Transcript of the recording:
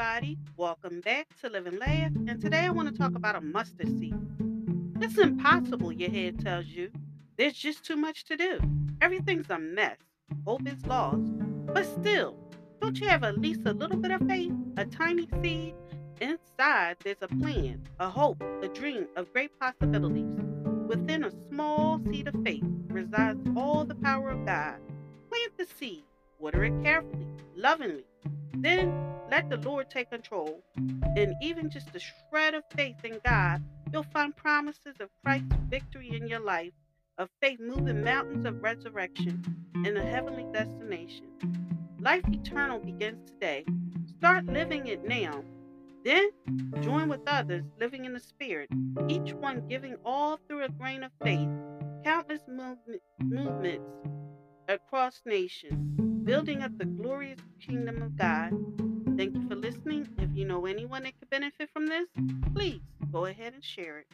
everybody. Welcome back to Live and Laugh. And today I want to talk about a mustard seed. It's impossible, your head tells you. There's just too much to do. Everything's a mess. Hope is lost. But still, don't you have at least a little bit of faith? A tiny seed? Inside, there's a plan, a hope, a dream of great possibilities. Within a small seed of faith resides all the power of God. Plant the seed, water it carefully, lovingly. Then let the Lord take control. And even just a shred of faith in God, you'll find promises of Christ's victory in your life, of faith moving mountains of resurrection in a heavenly destination. Life eternal begins today. Start living it now. Then join with others living in the Spirit, each one giving all through a grain of faith, countless movement, movements across nations, building up the glorious kingdom of God. Anyone that could benefit from this, please go ahead and share it.